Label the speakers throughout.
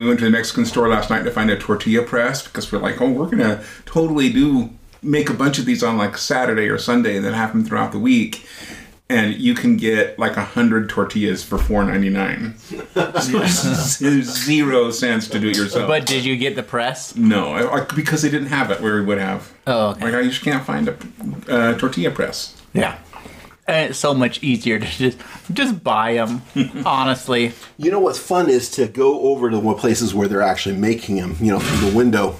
Speaker 1: We went to the Mexican store last night to find a tortilla press because we're like, oh, we're gonna totally do make a bunch of these on like Saturday or Sunday and then have them throughout the week. And you can get like a hundred tortillas for four ninety nine. Zero cents to do it yourself.
Speaker 2: But did you get the press?
Speaker 1: no, I, I- because they didn't have it where we would have.
Speaker 2: Oh, okay.
Speaker 1: Like I just can't find a uh, tortilla press.
Speaker 2: Yeah. And it's so much easier to just just buy them. honestly,
Speaker 3: You know what's fun is to go over to the places where they're actually making them, you know, through the window.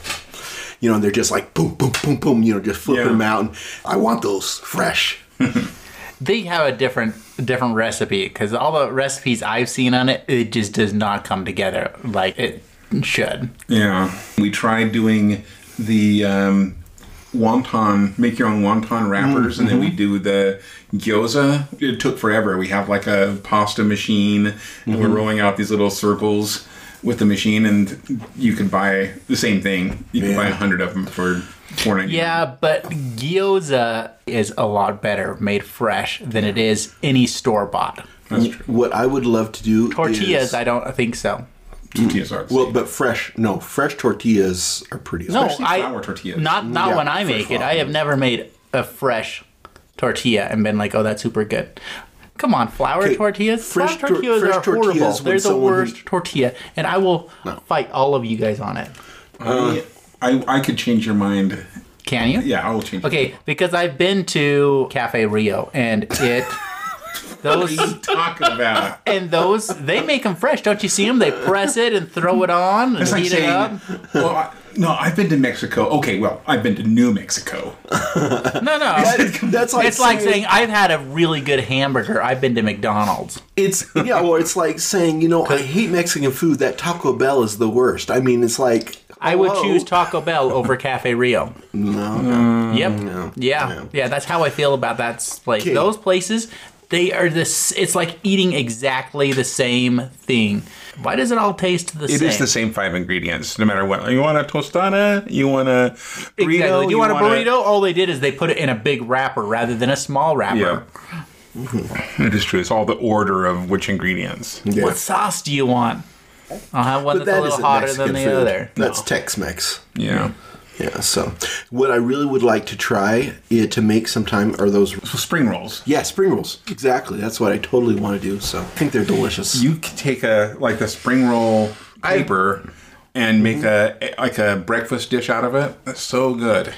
Speaker 3: You know, and they're just like boom, boom, boom, boom, you know, just flipping
Speaker 1: Yeah.
Speaker 3: them out. And I want those fresh.
Speaker 2: they have a different different recipe because all the recipes I've seen on it, it just does not come together like it should.
Speaker 1: Yeah, we tried doing the um, wonton, make your own wonton wrappers, and then we mm-hmm. do the gyoza. It took forever. We have like a pasta machine, and we're mm-hmm. rolling out these little circles with the machine, and you can buy the same thing. You can buy a hundred of them for four ninety.
Speaker 2: Yeah, but gyoza is a lot better made fresh than it is any store bought.
Speaker 1: that's true.
Speaker 3: What I would love to do
Speaker 2: Tortillas,
Speaker 3: is,
Speaker 2: I don't think so.
Speaker 1: Tortillas are the
Speaker 3: well,
Speaker 1: same.
Speaker 3: but fresh. No, fresh tortillas are pretty.
Speaker 2: No,
Speaker 1: Especially
Speaker 2: I
Speaker 1: flour tortillas.
Speaker 2: not not
Speaker 3: Yeah,
Speaker 2: when I
Speaker 3: fresh
Speaker 2: make it. I have never made a fresh tortilla and been like, "Oh, that's super good." Come on, flour
Speaker 3: Okay,
Speaker 2: tortillas.
Speaker 3: fresh
Speaker 2: Flour
Speaker 3: tor-
Speaker 2: tortillas
Speaker 3: fresh
Speaker 2: are horrible.
Speaker 3: tortillas when
Speaker 2: They're the
Speaker 3: someone who-
Speaker 2: worst tortilla, and I will fight all of you guys on it.
Speaker 1: I, I I could change your mind.
Speaker 2: Can you?
Speaker 1: Yeah, I will change.
Speaker 2: Okay, because I've been to Cafe Rio and it
Speaker 1: What are
Speaker 2: those
Speaker 1: you talking about?
Speaker 2: and those they make them fresh. Don't you see them? They press it and throw it on and
Speaker 1: It's like
Speaker 2: heat it up.
Speaker 1: well, I, no, I've been to Mexico. Okay, well, I've been to New Mexico.
Speaker 2: No, no.
Speaker 3: That's like
Speaker 2: it's like saying I've had a really good hamburger. I've been to McDonald's.
Speaker 3: it's yeah, or it's like saying you know I hate Mexican food. That Taco Bell is the worst. I mean, it's like
Speaker 2: I would
Speaker 3: hello.
Speaker 2: choose Taco Bell over Cafe Rio.
Speaker 3: No, no
Speaker 2: Yep. Yeah. Yeah. That's how I feel about that place.
Speaker 3: Okay.
Speaker 2: Those places, they are this. It's like eating exactly the same thing. Why does it all taste the
Speaker 1: It
Speaker 2: same?
Speaker 1: It is the same five ingredients, no matter what. You want a tostada? You want a burrito?
Speaker 2: Exactly. You, want a
Speaker 1: wanna-
Speaker 2: burrito? All they did is they put it in a big wrapper rather than a small wrapper.
Speaker 1: Yeah. It is true. It's all the order of which ingredients.
Speaker 3: yeah.
Speaker 2: What sauce do you want? I'll have one
Speaker 3: But
Speaker 2: that's a little hotter
Speaker 3: Mexican
Speaker 2: than the
Speaker 3: food.
Speaker 2: other.
Speaker 3: That's Tex-Mex.
Speaker 1: Yeah.
Speaker 3: Yeah. Yeah, so, what I really would like to try is to make sometime are those.
Speaker 1: So spring rolls.
Speaker 3: Yeah, spring rolls. Exactly. That's what I totally want to do. So, I think they're delicious.
Speaker 1: You could take a like a spring roll paper and make a like a breakfast dish out of it. That's so good.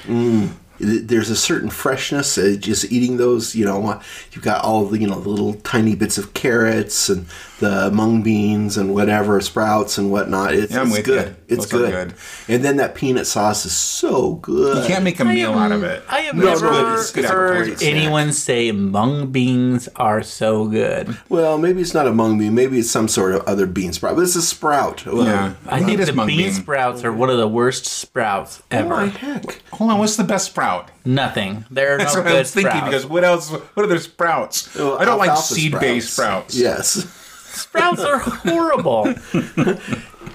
Speaker 3: There's a certain freshness. Uh, just eating those, you know, you've got all the you know the little tiny bits of carrots and the mung beans and whatever sprouts and whatnot. It's,
Speaker 1: Yeah, I'm
Speaker 3: it's
Speaker 1: with
Speaker 3: good.
Speaker 1: you.
Speaker 3: It's good.
Speaker 1: good.
Speaker 3: And then that peanut sauce is so good.
Speaker 1: You can't make a meal out of it.
Speaker 2: I have
Speaker 3: No,
Speaker 2: never
Speaker 3: no, it's good
Speaker 2: heard
Speaker 3: appetite snack.
Speaker 2: anyone say mung beans are so good.
Speaker 3: Well, maybe it's not a mung bean. Maybe it's some sort of other bean sprout. But it's a sprout. Well,
Speaker 1: Yeah.
Speaker 2: I think
Speaker 1: It is
Speaker 2: the bean,
Speaker 1: bean.
Speaker 2: sprouts are one of the worst sprouts
Speaker 3: Oh
Speaker 2: ever.
Speaker 3: my heck!
Speaker 1: Hold on, what's the best sprout?
Speaker 2: Nothing. There are
Speaker 1: That's
Speaker 2: no
Speaker 1: what I
Speaker 2: good
Speaker 1: was thinking
Speaker 2: sprouts.
Speaker 1: because what else? What other sprouts?
Speaker 3: Well,
Speaker 1: I don't like seed-based sprouts.
Speaker 3: Yes.
Speaker 2: Sprouts are horrible.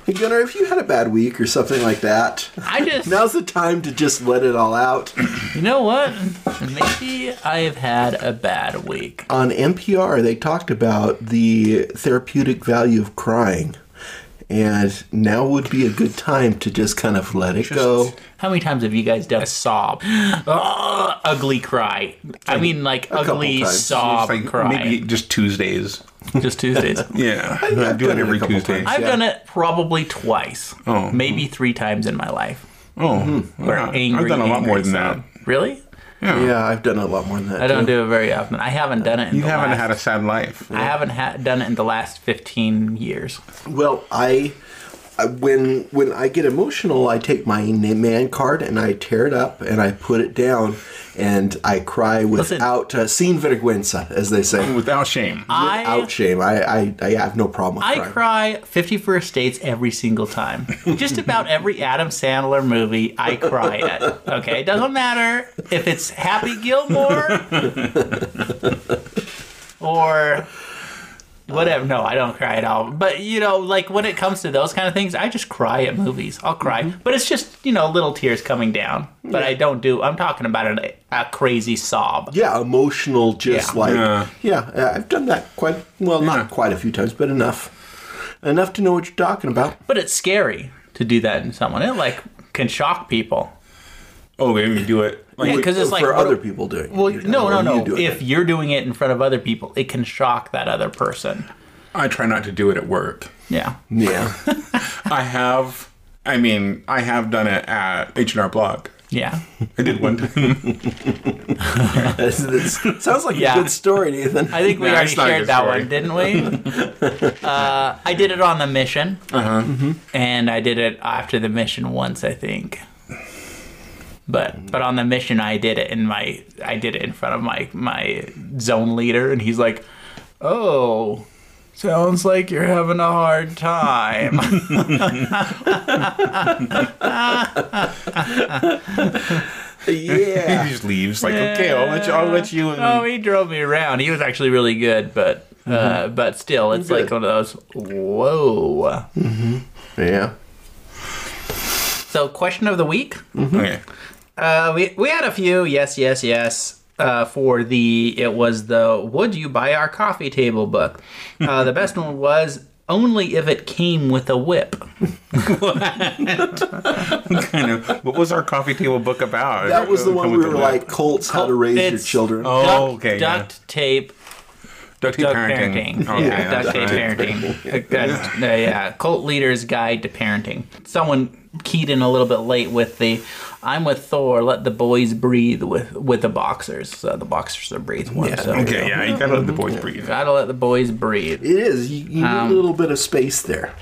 Speaker 3: Hey, Gunnar, if you had a bad week or something like that,
Speaker 2: I just,
Speaker 3: now's the time to just let it all out.
Speaker 2: you know what? Maybe I have had a bad week.
Speaker 3: On NPR, they talked about the therapeutic value of crying. And now would be a good time to just kind of let it go.
Speaker 2: How many times have you guys done a sob? Ugh, ugly cry. I mean, like
Speaker 3: couple
Speaker 2: ugly
Speaker 3: times.
Speaker 2: sob
Speaker 1: It's like
Speaker 2: cry.
Speaker 1: maybe just Tuesdays.
Speaker 2: Just Tuesdays.
Speaker 1: Yeah, I,
Speaker 3: I've
Speaker 1: do it
Speaker 3: it
Speaker 1: every
Speaker 3: couple
Speaker 1: Tuesday.
Speaker 3: times.
Speaker 2: I've
Speaker 3: Yeah.
Speaker 2: done it probably twice.
Speaker 1: Oh.
Speaker 2: Maybe three times in my life.
Speaker 1: Oh, hmm.
Speaker 2: Where
Speaker 1: yeah.
Speaker 2: angry,
Speaker 1: I've done a lot more than
Speaker 2: sob.
Speaker 1: that.
Speaker 2: Really?
Speaker 1: Yeah.
Speaker 3: Yeah, I've done a lot more than that.
Speaker 2: I don't
Speaker 3: too.
Speaker 2: do it very often. I haven't done it. In
Speaker 1: You
Speaker 2: the
Speaker 1: haven't
Speaker 2: last,
Speaker 1: had a sad life.
Speaker 2: I haven't ha- done it in the last fifteen years.
Speaker 3: Well, I, I when when I get emotional, I take my man card and I tear it up and I put it down and I cry without uh, sin vergüenza, as they say,
Speaker 1: Without shame.
Speaker 2: I
Speaker 3: without shame. I, I I have no problem with
Speaker 2: I
Speaker 3: crying.
Speaker 2: cry 50 First Dates every single time. Just about every Adam Sandler movie I cry at. Okay, it doesn't matter if it's Happy Gilmore or whatever. No, I don't cry at all. But you know, like when it comes to those kind of things, I just cry at movies. I'll cry,
Speaker 3: Mm-hmm.
Speaker 2: but it's just you know little tears coming down. But I don't do. I'm talking about a, a crazy sob.
Speaker 3: Yeah, emotional, just
Speaker 2: Yeah.
Speaker 3: like
Speaker 1: Yeah.
Speaker 3: yeah. uh, I've done that quite well,
Speaker 1: Yeah.
Speaker 3: not quite a few times, but enough, enough to know what you're talking about.
Speaker 2: But it's scary to do that in someone. It like can shock people.
Speaker 1: Oh, maybe you do it. Like,
Speaker 2: Yeah, 'cause it's like
Speaker 3: for other people doing.
Speaker 2: Well,
Speaker 3: it,
Speaker 2: no,
Speaker 3: or
Speaker 2: no,
Speaker 3: you
Speaker 2: no. If
Speaker 3: it.
Speaker 2: you're doing it in front of other people, it can shock that other person.
Speaker 1: I try not to do it at work.
Speaker 2: Yeah.
Speaker 3: yeah,
Speaker 1: I have. I mean, I have done it at H and R Block.
Speaker 2: Yeah.
Speaker 1: I did one time.
Speaker 3: That's- that's- sounds like
Speaker 2: Yeah.
Speaker 3: a good story, Nathan.
Speaker 2: I think we
Speaker 1: Nah,
Speaker 2: already
Speaker 1: it's not a
Speaker 2: shared that
Speaker 1: story.
Speaker 2: one, didn't we? uh, I did it on the mission,
Speaker 1: Uh huh.
Speaker 2: and I did it after the mission once, I think. But mm-hmm. but on the mission, I did it in my I did it in front of my my zone leader, and he's like, "Oh, sounds like you're having a hard time."
Speaker 3: Yeah, he
Speaker 1: just leaves. Like, okay, I'll let you. I'll let you. And,
Speaker 2: oh, he drove me around. He was actually really good, but uh, mm-hmm. but still, it's like one of those. Whoa. Mm-hmm.
Speaker 3: yeah.
Speaker 2: So, question of the week.
Speaker 1: okay.
Speaker 2: Uh, we we had a few. Yes, yes, yes. Uh, for the it was the would you buy our coffee table book. Uh, the best one was only if it came with a whip.
Speaker 1: kind of. What was our coffee table book about?
Speaker 3: That was the one we were
Speaker 1: the-
Speaker 3: like Colts, how to raise your children.
Speaker 1: Oh,
Speaker 2: duct,
Speaker 1: okay. yeah.
Speaker 2: Duct tape.
Speaker 1: Duct tape
Speaker 2: Duct
Speaker 1: parenting.
Speaker 2: parenting.
Speaker 1: Okay,
Speaker 2: yeah,
Speaker 1: that's
Speaker 2: duct tape
Speaker 1: right.
Speaker 2: parenting. Uh, yeah, cult leader's guide to parenting. Someone keyed in a little bit late with the "I'm with Thor. Let the boys breathe" with with the boxers. So the boxers are breathe one.
Speaker 3: Yeah.
Speaker 2: so
Speaker 1: Okay, yeah, you gotta let the boys breathe.
Speaker 2: gotta let the boys breathe.
Speaker 3: It is. You, you
Speaker 2: Um,
Speaker 3: need a little bit of space there.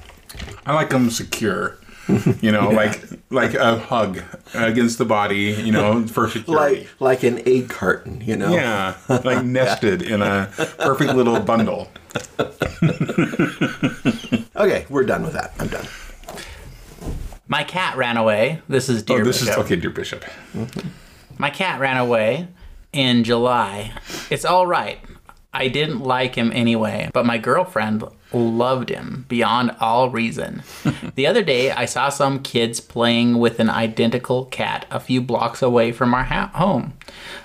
Speaker 1: I like them secure. You know, like like a hug against the body. You know, for security.
Speaker 3: Like like an egg carton, you know.
Speaker 1: yeah, like nested in a perfect little bundle.
Speaker 3: Okay, we're done with that. I'm done.
Speaker 2: My cat ran away. This is oh, dear
Speaker 1: Oh, this
Speaker 2: Bishop.
Speaker 1: is okay, dear Bishop.
Speaker 2: My cat ran away in July. It's all right. I didn't like him anyway, but my girlfriend loved him beyond all reason. the other day, I saw some kids playing with an identical cat a few blocks away from our ha- home.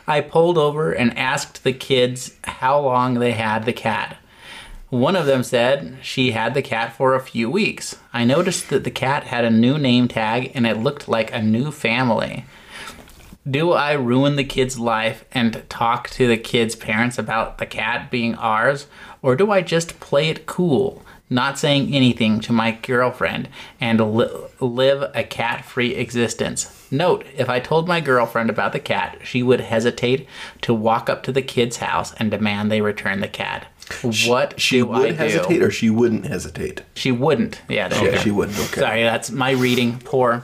Speaker 2: I pulled over and asked the kids how long they had the cat. One of them said she had the cat for a few weeks. I noticed that the cat had a new name tag and it looked like a new family. Do I ruin the kid's life and talk to the kid's parents about the cat being ours? Or do I just play it cool, not saying anything to my girlfriend, and li- live a cat free existence? Note, if I told my girlfriend about the cat, she would hesitate to walk up to the kid's house and demand they return the cat. What
Speaker 3: She
Speaker 2: do
Speaker 3: would
Speaker 2: I do?
Speaker 3: hesitate or she wouldn't hesitate.
Speaker 2: She wouldn't. Yeah, there you
Speaker 3: Yeah, she wouldn't. Okay.
Speaker 2: Sorry, that's my reading. Poor.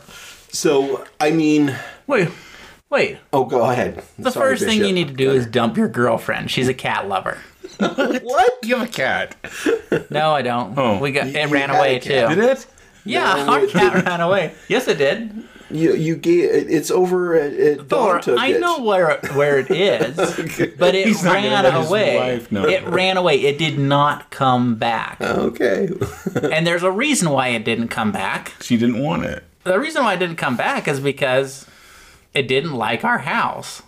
Speaker 3: So, I mean,
Speaker 2: Wait, wait.
Speaker 3: oh, go ahead.
Speaker 2: The first thing you need to do is dump your girlfriend. She's a cat lover.
Speaker 3: what?
Speaker 1: You have a cat.
Speaker 2: No, I don't.
Speaker 1: Oh.
Speaker 2: we got
Speaker 3: You-
Speaker 2: it
Speaker 3: you
Speaker 2: ran away too.
Speaker 1: Did it?
Speaker 2: Yeah,
Speaker 3: No,
Speaker 2: our cat ran away. Yes, it did.
Speaker 3: You you gave it's over at, at
Speaker 2: Thor,
Speaker 3: Dawn took
Speaker 2: I
Speaker 3: it.
Speaker 2: know where where it is, but it
Speaker 1: He's not gonna
Speaker 2: ran
Speaker 1: his
Speaker 2: away.
Speaker 1: wife know.
Speaker 2: It ran away. It did not come back,
Speaker 3: Okay.
Speaker 2: and there's a reason why it didn't come back.
Speaker 1: She didn't want it.
Speaker 2: The reason why it didn't come back is because it didn't like our house.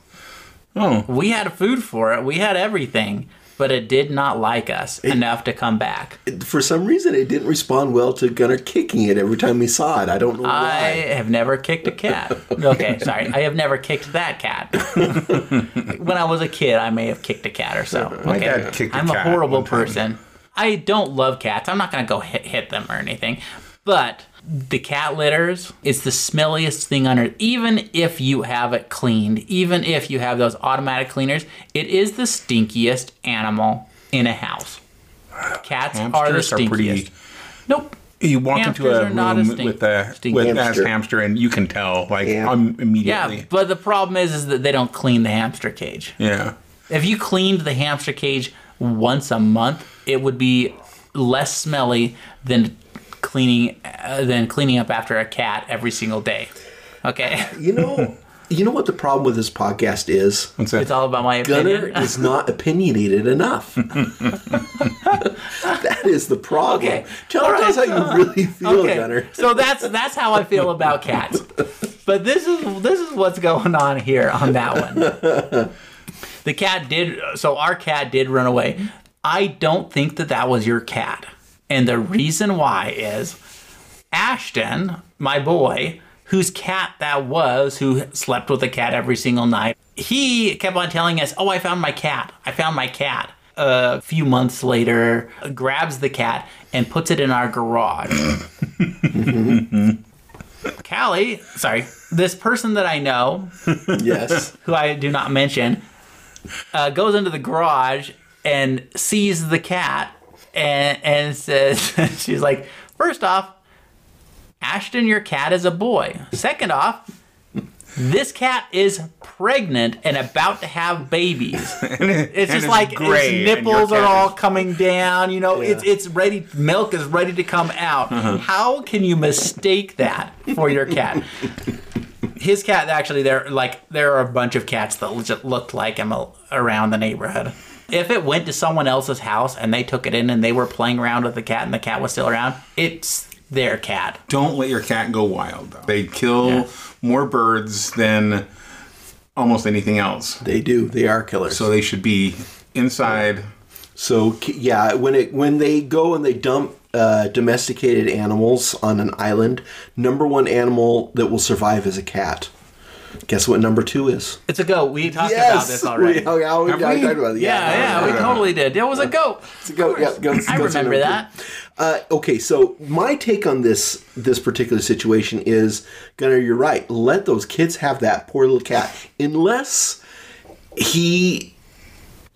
Speaker 1: Oh,
Speaker 2: We had food for it. We had everything, but it did not like us enough to come back.
Speaker 3: For some reason, it didn't respond well to Gunnar kicking it every time we saw it. I don't know why.
Speaker 2: I have never kicked a cat. Okay, sorry. I have never kicked that cat. when I was a kid, I may have kicked a cat or so.
Speaker 1: My
Speaker 2: Okay.
Speaker 1: dad kicked a
Speaker 2: I'm
Speaker 1: cat
Speaker 2: a horrible person. I don't love cats. I'm not going to go hit, hit them or anything. But the cat litters is the smelliest thing on earth. Even if you have it cleaned, even if you have those automatic cleaners, it is the stinkiest animal in a house. Cats are the
Speaker 1: hamsters are,
Speaker 2: stinkiest.
Speaker 1: pretty.
Speaker 2: Nope.
Speaker 1: You walk
Speaker 2: Hamsters
Speaker 1: into a
Speaker 2: are not
Speaker 1: room
Speaker 2: as stink-
Speaker 1: with a
Speaker 2: stinky.
Speaker 1: with
Speaker 3: Hamster.
Speaker 1: hamster. hamster, and you can tell like
Speaker 3: Yeah.
Speaker 1: um,
Speaker 2: Yeah,
Speaker 1: immediately.
Speaker 2: but the problem is, is that they don't clean the hamster cage.
Speaker 1: Yeah.
Speaker 2: If you cleaned the hamster cage once a month, it would be less smelly than cleaning uh, than cleaning up after a cat every single day. Okay.
Speaker 3: You know, You know what the problem with this podcast is?
Speaker 1: What's that?
Speaker 2: It's all about my opinion.
Speaker 3: Gunner
Speaker 2: opinion.
Speaker 3: is not opinionated enough. that is the problem.
Speaker 2: Okay.
Speaker 3: Tell,
Speaker 2: All
Speaker 3: tell us how you really feel, Gunner.
Speaker 2: So that's that's how I feel about cats. But this is this is what's going on here on that one. The cat did so our cat did run away. I don't think that that was your cat. And the reason why is Ashton, my boy, whose cat that was, who slept with the cat every single night, he kept on telling us, Oh, I found my cat. I found my cat. A few months later, grabs the cat and puts it in our garage. Callie, sorry, this person that I know,
Speaker 3: Yes.
Speaker 2: who I do not mention, uh, goes into the garage and sees the cat and, and says, she's like, first off, Ashton, your cat is a boy. Second off, this cat is pregnant and about to have babies. It's just like its nipples are all coming down. You know, it's
Speaker 3: Yeah.
Speaker 2: it's ready. Milk is ready to come out.
Speaker 1: Uh-huh.
Speaker 2: How can you mistake that for your cat? His cat actually there like there are a bunch of cats that looked like him around the neighborhood. If it went to someone else's house and they took it in and they were playing around with the cat and the cat was still around, it's their cat.
Speaker 1: Don't let your cat go wild. Though. They kill
Speaker 2: Yeah.
Speaker 1: more birds than almost anything else.
Speaker 3: They do. They are killers.
Speaker 1: So they should be inside.
Speaker 3: So yeah, when it when they go and they dump uh, domesticated animals on an island, number one animal that will survive is a cat. Guess what number two is?
Speaker 2: It's a goat. We talked about this already.
Speaker 3: We, oh, yeah, we, yeah, talked about it.
Speaker 2: yeah, yeah, we totally did. It was a goat.
Speaker 3: It's a goat. Yeah, goats,
Speaker 2: I
Speaker 3: goats
Speaker 2: remember that.
Speaker 3: Uh, okay, so my take on this this particular situation is, Gunnar, you're right. Let those kids have that poor little cat, unless he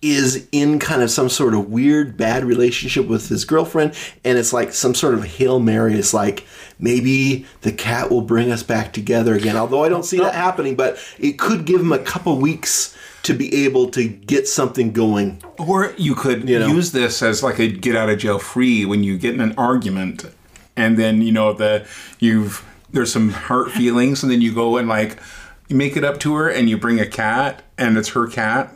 Speaker 3: is in kind of some sort of weird bad relationship with his girlfriend and it's like some sort of hail mary. It's like maybe the cat will bring us back together again. Although i don't see that happening but it could give him a couple weeks to be able to get something going.
Speaker 1: Or you could
Speaker 3: You know.
Speaker 1: use this as like a get out of jail free when you get in an argument, and then you know the you've there's some hurt feelings, and then you go and like you make it up to her, and you bring a cat, and it's her cat,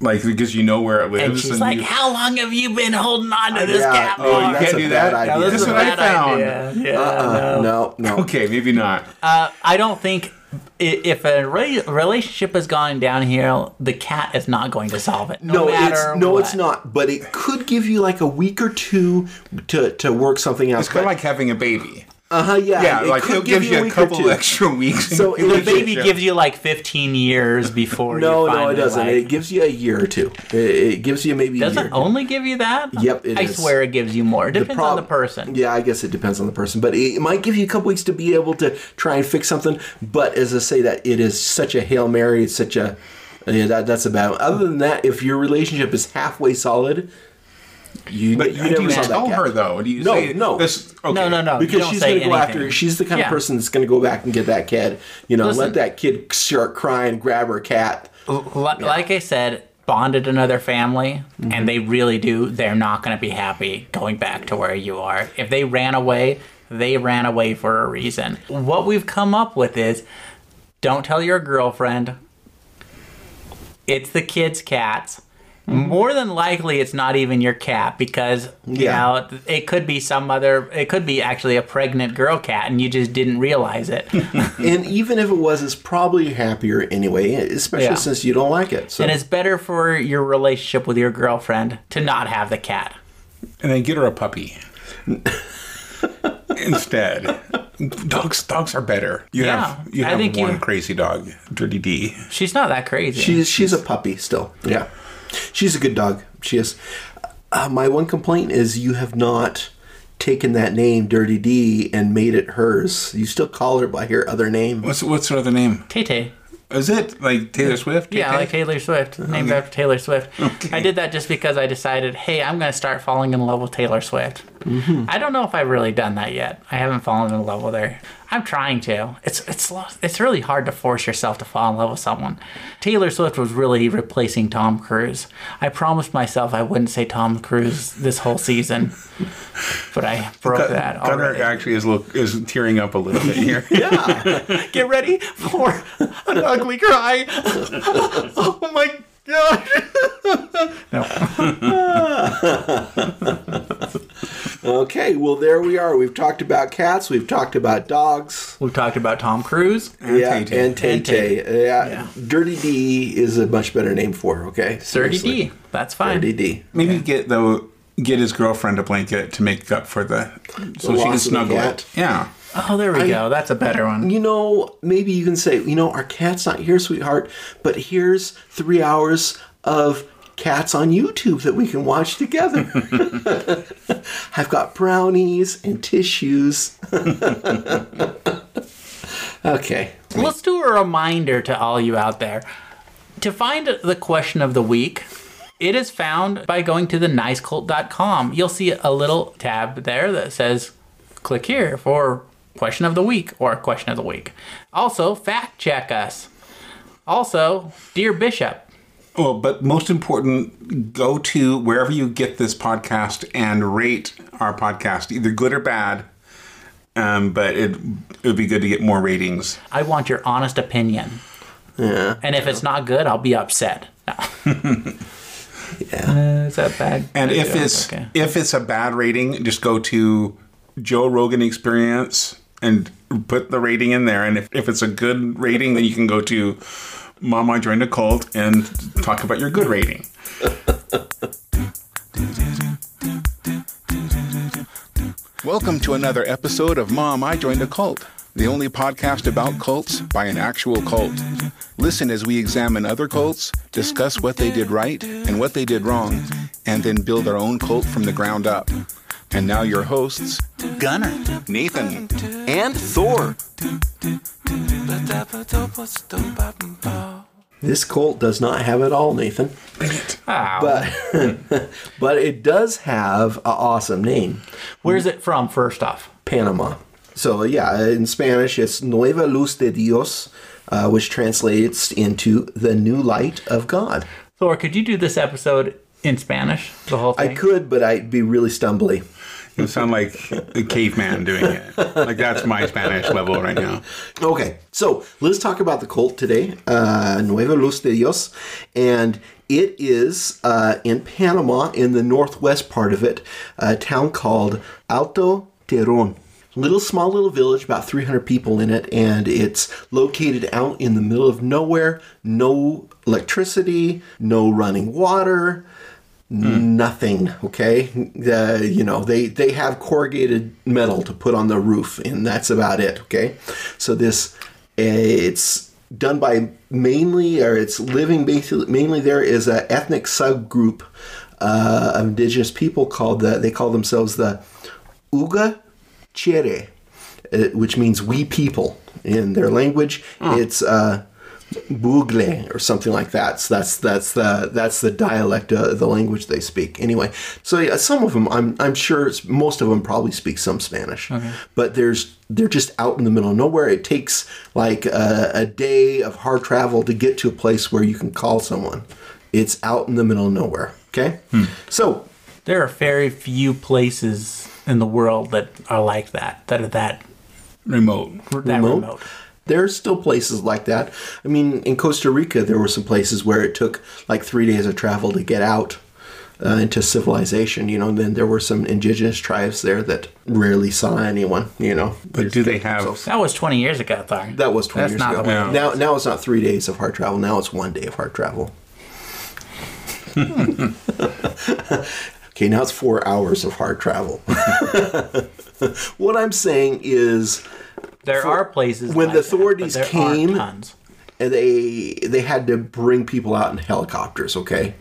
Speaker 1: like because you know where it lives,
Speaker 2: And she's like,
Speaker 1: you,
Speaker 2: "How long have you been holding on to this
Speaker 3: Yeah,
Speaker 2: cat
Speaker 3: oh,
Speaker 1: you can't
Speaker 3: a
Speaker 1: do
Speaker 3: bad
Speaker 1: that.
Speaker 3: idea.
Speaker 2: Now, this is
Speaker 1: That's what I found.
Speaker 2: Yeah,
Speaker 3: uh,
Speaker 2: no.
Speaker 3: no no
Speaker 1: okay, maybe not.
Speaker 2: Uh, I don't think if a re- relationship has gone downhill, the cat is not going to solve it. No,
Speaker 3: no,
Speaker 2: matter
Speaker 3: it's no,
Speaker 2: what.
Speaker 3: it's not. But it could give you like a week or two to, to work something out.
Speaker 1: It's kind of like having a baby.
Speaker 3: Uh huh, yeah,
Speaker 1: Yeah,
Speaker 3: it
Speaker 1: like
Speaker 3: could
Speaker 1: it
Speaker 3: give
Speaker 1: gives you a couple extra weeks.
Speaker 3: So
Speaker 2: The baby gives you like 15 years before.
Speaker 3: No, no, it doesn't. It gives you a year or two. It, it gives you maybe a
Speaker 2: does
Speaker 3: year.
Speaker 2: it only give you that?
Speaker 3: Yep, it
Speaker 2: I
Speaker 3: is.
Speaker 2: swear it gives you more. It depends on
Speaker 3: prob-
Speaker 2: the person.
Speaker 3: Yeah, I guess it depends on the person, but it might give you a couple weeks to be able to try and fix something. But as I say, that it is such a hail mary. It's such a yeah, that, that's about. Other than that, if your relationship is halfway solid, you
Speaker 1: But
Speaker 3: you
Speaker 1: do
Speaker 3: never
Speaker 1: you
Speaker 3: saw that
Speaker 1: tell her though? Do you
Speaker 3: No,
Speaker 1: say
Speaker 3: no.
Speaker 1: This, okay.
Speaker 2: No, no, no. you
Speaker 3: because
Speaker 2: don't
Speaker 3: she's going to go
Speaker 2: anything.
Speaker 3: after. She's the kind
Speaker 2: Yeah.
Speaker 3: of person that's going to go back and get that kid. You know,
Speaker 2: Listen.
Speaker 3: let that kid start crying, grab her cat.
Speaker 2: L- Like I said, bonded another family,
Speaker 3: Mm-hmm.
Speaker 2: and they really do. They're not going to be happy going back to where you are. If they ran away, they ran away for a reason. What we've come up with is don't tell your girlfriend. It's the kid's cats.
Speaker 3: Mm-hmm.
Speaker 2: More than likely, it's not even your cat because you
Speaker 3: Yeah.
Speaker 2: know it could be some other. It could be actually a pregnant girl cat, and you just didn't realize it.
Speaker 3: and even if it was, it's probably happier anyway, especially
Speaker 2: Yeah.
Speaker 3: since you don't like it. So
Speaker 2: and it's better for your relationship with your girlfriend to not have the cat.
Speaker 1: and then get her a puppy instead. Dogs, dogs are better. You
Speaker 2: Yeah,
Speaker 1: have you
Speaker 2: I
Speaker 1: have
Speaker 2: think
Speaker 1: one
Speaker 2: you-
Speaker 1: crazy dog, Dirty D.
Speaker 2: She's not that crazy.
Speaker 3: She's she's a puppy still. Yeah, she's a good dog. She is. Uh, my one complaint is you have not taken that name, Dirty D, and made it hers. You still call her by her other name.
Speaker 1: What's what's her other name?
Speaker 2: Tay Tay.
Speaker 1: Is it like Taylor Swift?
Speaker 2: Yeah,
Speaker 1: Tay-Tay?
Speaker 2: like Taylor Swift, named after Taylor Swift. I did that just because I decided, hey, I'm going to start falling in love with Taylor Swift. I don't know if I've really done that yet. I haven't fallen in love with her. I'm trying to. It's it's it's really hard to force yourself to fall in love with someone. Taylor Swift was really replacing Tom Cruise. I promised myself I wouldn't say Tom Cruise this whole season, but I broke that
Speaker 1: Gunnar
Speaker 2: already.
Speaker 1: actually is look is tearing up a little bit here.
Speaker 2: Yeah, get ready for an ugly cry. oh my god.
Speaker 3: Okay, well there we are. We've talked about cats. We've talked about dogs.
Speaker 2: We've talked about Tom Cruise.
Speaker 3: yeah,
Speaker 1: Tay-Tay.
Speaker 3: and Tay
Speaker 2: And
Speaker 3: Tay.
Speaker 2: Tay.
Speaker 3: Yeah.
Speaker 2: Yeah.
Speaker 3: Dirty D is a much better name for her. Okay,
Speaker 2: 30
Speaker 3: Seriously.
Speaker 2: D. That's fine.
Speaker 3: Dirty D.
Speaker 1: Maybe get though get his girlfriend a blanket to make up for the so she can
Speaker 3: loss of the
Speaker 1: snuggle it. Yeah.
Speaker 2: Oh, there we go. That's a better one.
Speaker 3: You know, maybe you can say, you know, our cat's not here, sweetheart, but here's three hours of cats on YouTube that we can watch together. I've got brownies and tissues. okay.
Speaker 2: Let's do a reminder to all you out there. To find the question of the week, it is found by going to the nicecult.com. You'll see a little tab there that says click here for question of the week or question of the week. Also, fact check us. Also, dear Bishop,
Speaker 1: Well, but most important, go to wherever you get this podcast and rate our podcast, either good or bad. Um, but it it would be good to get more ratings.
Speaker 2: I want your honest opinion.
Speaker 3: Yeah.
Speaker 2: And if it's not good, I'll be upset. No.
Speaker 3: Yeah.
Speaker 2: Uh, is that bad?
Speaker 1: And if it's
Speaker 2: Okay.
Speaker 1: if it's a bad rating, just go to Joe Rogan Experience and put the rating in there. And if, if it's a good rating, then you can go to Mom I Joined a Cult and talk about your good rating. Welcome to another episode of Mom I Joined a Cult, the only podcast about cults by an actual cult. Listen as we examine other cults, discuss what they did right and what they did wrong, and then build our own cult from the ground up. And now your hosts, Gunner, Nathan,
Speaker 3: And Thor. This cult does not have it all, Nathan.
Speaker 2: Ow.
Speaker 3: But but it does have an awesome name.
Speaker 2: Where's it from, first off?
Speaker 3: Panama. So yeah, in Spanish it's Nueva Luz de Dios, uh, which translates into the new light of God.
Speaker 2: Thor, could you do this episode in Spanish? The whole
Speaker 3: I could, but I'd be really stumbly.
Speaker 1: You sound like a caveman doing it. Like that's my Spanish level right now.
Speaker 3: Okay, so let's talk about the cult today, uh, Nueva Luz de Dios, and it is uh, in Panama, in the northwest part of it, a town called Alto Terron Little small little village, about 300 people in it, and it's located out in the middle of nowhere. No electricity, no running water, nothing okay? Uh, you know they they have corrugated metal to put on the roof and that's about it okay? So this uh, it's done by mainly or it's living basically mainly there is a ethnic subgroup uh, of indigenous people called the they call themselves the uga chere uh, which means we people in their language. It's uh Buglé or something like that. So that's that's the that's the dialect of the language they speak. Anyway, so yeah, some of them I'm I'm sure it's, most of them probably speak some Spanish, but there's they're just out in the middle of nowhere. It takes like a, a day of hard travel to get to a place where you can call someone. It's out in the middle of nowhere. Okay, hmm. so
Speaker 2: There are very few places in the world that are like that, that are that,
Speaker 1: Remote.
Speaker 2: that
Speaker 3: Remote?
Speaker 2: remote.
Speaker 3: There's still places like that. I mean, in Costa Rica, there were some places where it took like three days of travel to get out uh, into civilization. You know, and then there were some indigenous tribes there that rarely saw anyone. You know,
Speaker 1: But do they have
Speaker 2: That was 20 years ago, Thor.
Speaker 3: that was twenty
Speaker 2: That's
Speaker 3: years
Speaker 2: not
Speaker 3: ago.
Speaker 2: the way
Speaker 1: Yeah.
Speaker 3: Now, now it's not three days of hard travel. Now it's one day of hard travel. okay, now it's four hours of hard travel. what I'm saying is,
Speaker 2: There are places
Speaker 3: when
Speaker 2: like
Speaker 3: the
Speaker 2: that,
Speaker 3: authorities
Speaker 2: there
Speaker 3: came- and they they had to bring people out in helicopters okay?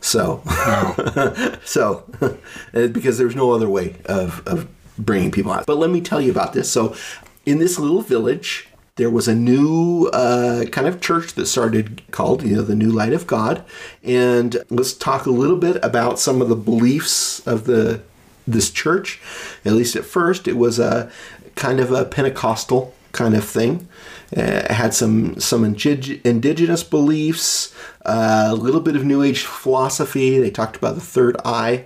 Speaker 3: So so uh, because there's no other way of of bringing people out. But let me tell you about this. So in this little village there was a new uh, kind of church that started called you know the new light of god. And let's talk a little bit about some of the beliefs of the this church. At least at first, it was a kind of a Pentecostal kind of thing. Uh, had some some indig- indigenous beliefs, uh, a little bit of New Age philosophy. They talked about the third eye,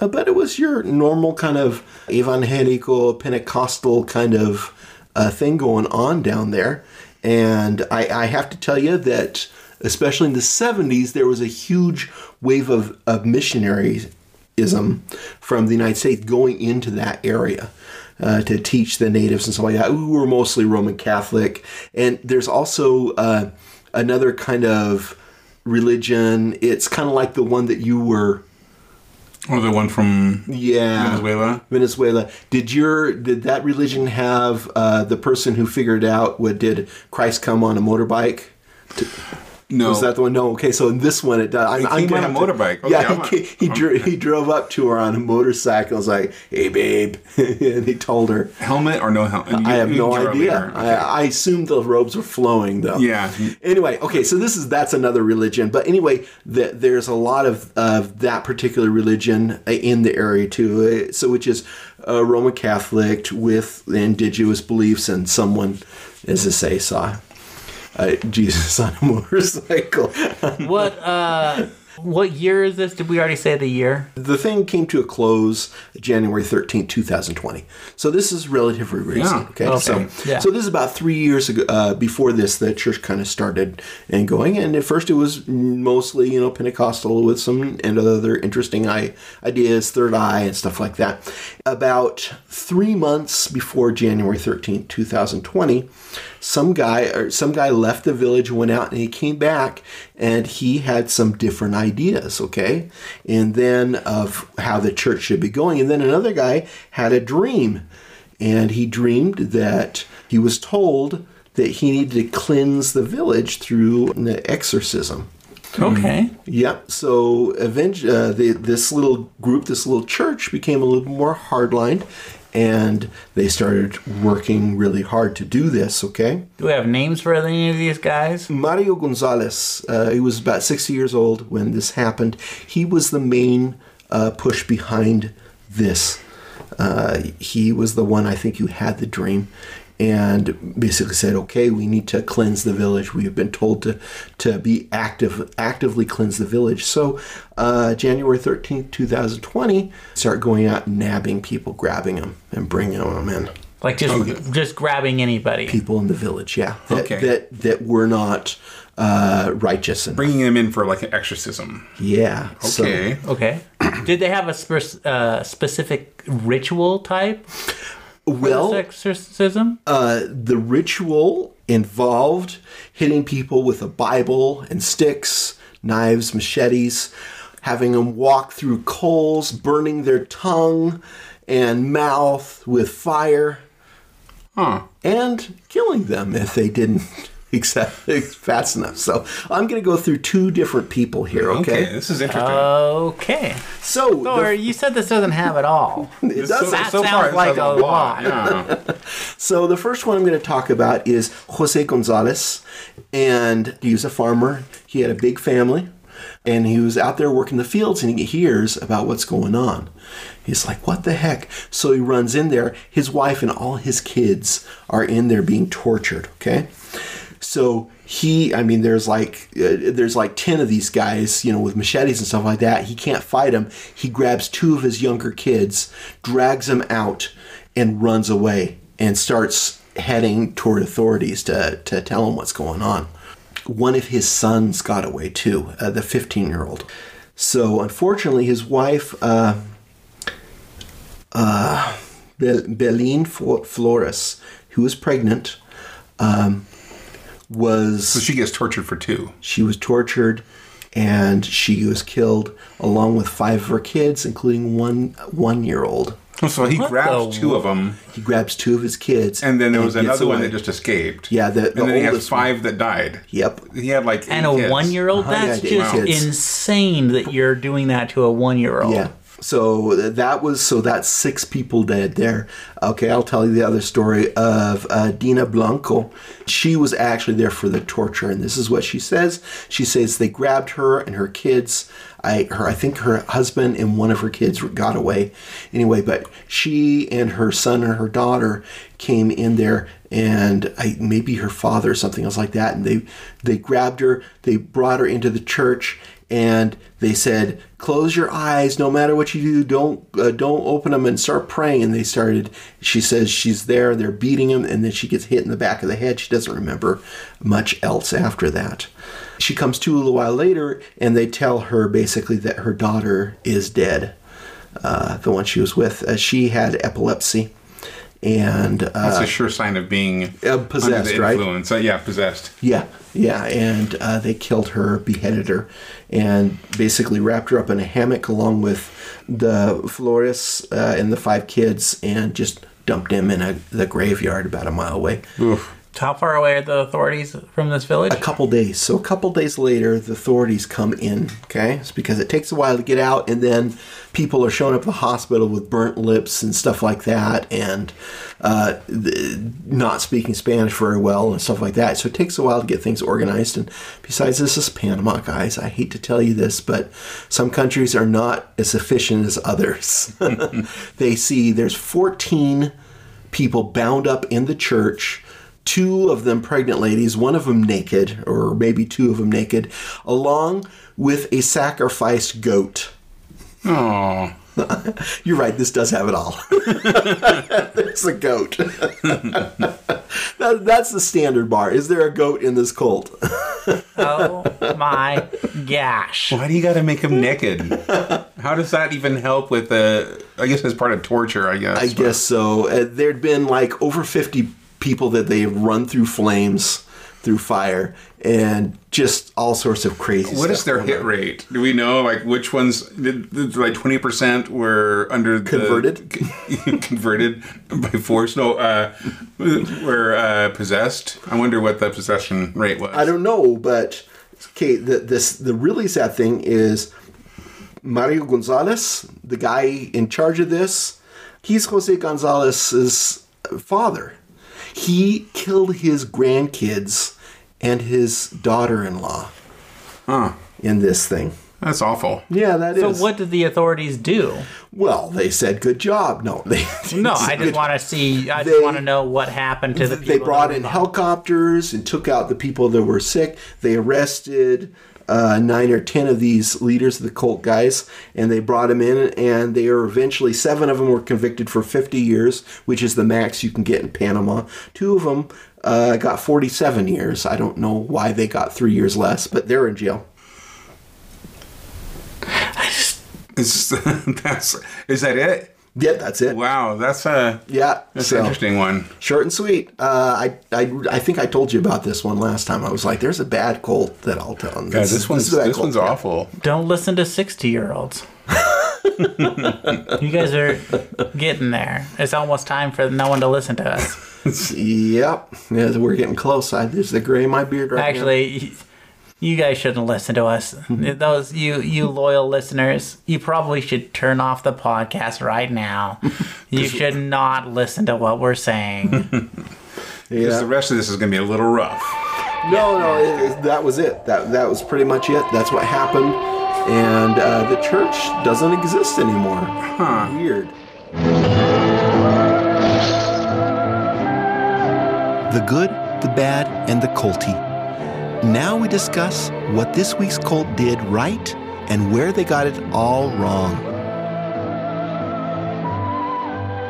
Speaker 3: uh, but it was your normal kind of evangelical Pentecostal kind of uh, thing going on down there. And I, I have to tell you that, especially in the 70s, there was a huge wave of, of missionaryism from the United States going into that area. Uh, to teach the natives and stuff like that, who were mostly Roman Catholic. And there's also uh, another kind of religion. It's kind of like the one that you were
Speaker 1: Or the one from
Speaker 3: yeah
Speaker 1: Venezuela.
Speaker 3: Venezuela. Did your did that religion have uh, the person who figured out what did Christ come on a motorbike?
Speaker 1: No.
Speaker 3: Was that the one? No. Okay, so in this one it does. I,
Speaker 1: He
Speaker 3: I'm
Speaker 1: came on a
Speaker 3: to-
Speaker 1: motorbike. Okay,
Speaker 3: yeah,
Speaker 1: I'm
Speaker 3: he, ca- he, dro- he drove up to her on a motorcycle. was like, "Hey, babe," and he told her.
Speaker 1: helmet or no helmet?
Speaker 3: I have no idea. I, I assumed the robes were flowing though.
Speaker 1: Yeah.
Speaker 3: Anyway, okay, so this is that's another religion, but anyway, th- there's a lot of of that particular religion uh, in the area too. Uh, So which is uh, Roman Catholic with indigenous beliefs, and someone, as I say, saw uh, Jesus on a motorcycle.
Speaker 2: What uh what year is this? Did we already say the year?
Speaker 3: the thing came to a close January 13th, 2020. So this is relatively recent.
Speaker 1: Yeah,
Speaker 3: okay.
Speaker 2: okay,
Speaker 3: So,
Speaker 2: yeah.
Speaker 3: so this is about three years ago. Uh, before this, the church kind of started and going. And at first, it was mostly you know Pentecostal with some and other interesting ideas, third eye and stuff like that. About three months before January 13th, 2020, some guy or some guy left the village, went out, and he came back, and he had some different ideas. Okay, and then of how the church should be going, and then another guy had a dream, and he dreamed that he was told that he needed to cleanse the village through an exorcism.
Speaker 2: Okay.
Speaker 3: Yep. So eventually, uh, the, this little group, this little church, became a little more hardlined, and they started working really hard to do this. Okay.
Speaker 2: Do we have names for any of these guys?
Speaker 3: Mario Gonzalez, uh, he was about 60 years old when this happened. He was the main uh, push behind this. Uh, he was the one I think who had the dream and basically said, "Okay, we need to cleanse the village. We have been told to to be active, actively cleanse the village." So, uh, January thirteenth, two thousand twenty, start going out and nabbing people, grabbing them, and bringing them in.
Speaker 2: Like just
Speaker 1: Okay.
Speaker 2: just grabbing anybody.
Speaker 3: People in the village, yeah, that
Speaker 1: Okay.
Speaker 3: that, that were not uh, righteous and
Speaker 1: Bringing them in for like an exorcism.
Speaker 3: yeah. so-
Speaker 1: Okay.
Speaker 2: Okay. Did they have a spe- uh, specific ritual type for
Speaker 3: well,
Speaker 2: exorcism?
Speaker 3: uh, the ritual involved hitting people with a Bible and sticks, knives, machetes, having them walk through coals, burning their tongue and mouth with fire,
Speaker 1: Huh.
Speaker 3: and killing them if they didn't accept fast enough. So I'm going to go through two different people here.
Speaker 1: Okay.
Speaker 3: Okay.
Speaker 1: This is interesting.
Speaker 2: Okay.
Speaker 3: So the-
Speaker 2: Or you said this doesn't have it all.
Speaker 3: it
Speaker 1: So-
Speaker 3: does.
Speaker 2: That
Speaker 1: so
Speaker 2: sounds
Speaker 1: far, this
Speaker 2: like
Speaker 1: has
Speaker 2: a lot.
Speaker 1: Yeah.
Speaker 3: So the first one I'm going to talk about is Jose Gonzalez, and he was a farmer. He had a big family, and he was out there working the fields, and he hears about what's going on. He's like, "What the heck?" So he runs in there. His wife and all his kids are in there being tortured. Okay, so he, I mean, there's like uh, there's like ten of these guys, you know, with machetes and stuff like that. He can't fight them. He grabs two of his younger kids, drags them out, and runs away and starts heading toward authorities to to tell them what's going on. One of his sons got away too, uh, the 15 year old. So unfortunately, his wife. Uh, uh, Bel- Beline Flores, who was pregnant, um, was
Speaker 1: So she gets tortured for two.
Speaker 3: she was tortured and she was killed along with five of her kids, including one one year old.
Speaker 1: So he
Speaker 2: What
Speaker 1: grabs
Speaker 2: the-
Speaker 1: two of them,
Speaker 3: He grabs two of his kids,
Speaker 1: and then there was
Speaker 3: gets
Speaker 1: another one that just escaped.
Speaker 3: Yeah, the- the
Speaker 1: and then he has
Speaker 3: oldest one.
Speaker 1: five that died.
Speaker 3: Yep.
Speaker 1: He had like
Speaker 2: And a
Speaker 1: kids.
Speaker 2: one year old?
Speaker 3: Uh-huh,
Speaker 2: That's
Speaker 3: yeah,
Speaker 2: just
Speaker 3: kids.
Speaker 2: insane that you're doing that to a one year old.
Speaker 3: Yeah. So that was so that's six people dead there. Okay, I'll tell you the other story of uh, Dina Blanco. She was actually there for the torture, and this is what she says. She says they grabbed her and her kids. I her I think her husband and one of her kids got away. Anyway, but she and her son and her daughter came in there and I, maybe her father or something else like that and they they grabbed her they brought her into the church and they said close your eyes no matter what you do don't uh, don't open them and start praying. And they started she says she's there they're beating him and then she gets hit in the back of the head. She doesn't remember much else after that. She comes to a little while later and they tell her basically that her daughter is dead uh, the one she was with. Uh, she had epilepsy and uh,
Speaker 1: That's a sure sign of being
Speaker 3: Uh,
Speaker 1: under
Speaker 3: possessed,
Speaker 1: the
Speaker 3: right?
Speaker 1: Uh, yeah, possessed.
Speaker 3: Yeah, yeah, and uh, they killed her, beheaded her, and basically wrapped her up in a hammock along with the Flores uh, and the five kids, and just dumped him in a, the graveyard about a mile away.
Speaker 2: How far away are the authorities from this village?
Speaker 3: A couple days. So a couple days later, the authorities come in. Okay, it's because it takes a while to get out, and then people are showing up at the hospital with burnt lips and stuff like that, and uh, not speaking Spanish very well and stuff like that. So it takes a while to get things organized. And besides, this is Panama, guys. I hate to tell you this, but some countries are not as efficient as others. they see there's 14 people bound up in the church two of them pregnant ladies, one of them naked, or maybe two of them naked, along with a sacrificed goat.
Speaker 1: Oh,
Speaker 3: You're right, this does have it all. There's a goat. that, that's the standard bar. Is there a goat in this cult?
Speaker 2: oh my gosh.
Speaker 1: why do you got to make him naked? How does that even help with the? I guess as part of torture. I guess.
Speaker 3: I guess so. Uh, there'd been like over 50 people that they have run through flames, through fire, and just all sorts of crazy
Speaker 1: What is their hit
Speaker 3: on.
Speaker 1: rate? Do we know like which ones? Did, did like twenty percent were under the-
Speaker 3: Converted?
Speaker 1: converted by force? No, uh, were uh, possessed. I wonder what the possession rate was.
Speaker 3: I don't know, but okay. The this the really sad thing is Mario Gonzalez, the guy in charge of this. He's Jose Gonzalez's father. He killed his grandkids and his daughter-in-law
Speaker 1: Huh?
Speaker 3: in this thing.
Speaker 1: That's awful.
Speaker 3: Yeah, that is.
Speaker 2: So what did the authorities do?
Speaker 3: Well, they said good job. No, they
Speaker 2: No, I just want to see. I
Speaker 3: They-
Speaker 2: just want to know what happened to the people.
Speaker 3: they brought in
Speaker 2: involved.
Speaker 3: helicopters and took out the people that were sick. They arrested uh, nine or ten of these leaders of the cult guys, and they brought them in. And they were eventually seven of them were convicted for 50 years, which is the max you can get in Panama. Two of them uh, got 47 years. I don't know why they got three years less, but they're in jail.
Speaker 1: It's, that's is that it?
Speaker 3: Yeah, that's it.
Speaker 1: Wow, that's a
Speaker 3: Yeah,
Speaker 1: that's
Speaker 3: so-
Speaker 1: an interesting one.
Speaker 3: Short and sweet. Uh, I, I I think I told you about this one last time. I was like, "There's a bad cult that I'll tell."
Speaker 1: Yeah, this, one's
Speaker 3: is a bad
Speaker 1: this
Speaker 3: cult.
Speaker 1: one's awful.
Speaker 2: Don't listen to sixty-year-olds. you guys are getting there. It's almost time for no one to listen to us.
Speaker 3: Yep, yeah, we're getting close. I, there's the gray in my beard right
Speaker 2: Actually, you guys shouldn't listen to us. Those you you loyal listeners, you probably should turn off the podcast right now. You should not listen to what we're saying.
Speaker 3: now.
Speaker 1: Because the rest of this is going to be a little rough.
Speaker 3: No, no, it, it- that was it. That that was pretty much it. That's what happened, and uh, the church doesn't exist anymore.
Speaker 1: Huh.
Speaker 3: Weird. The good, the bad, and the culty. Now we discuss what this week's cult did right and where they got it all wrong.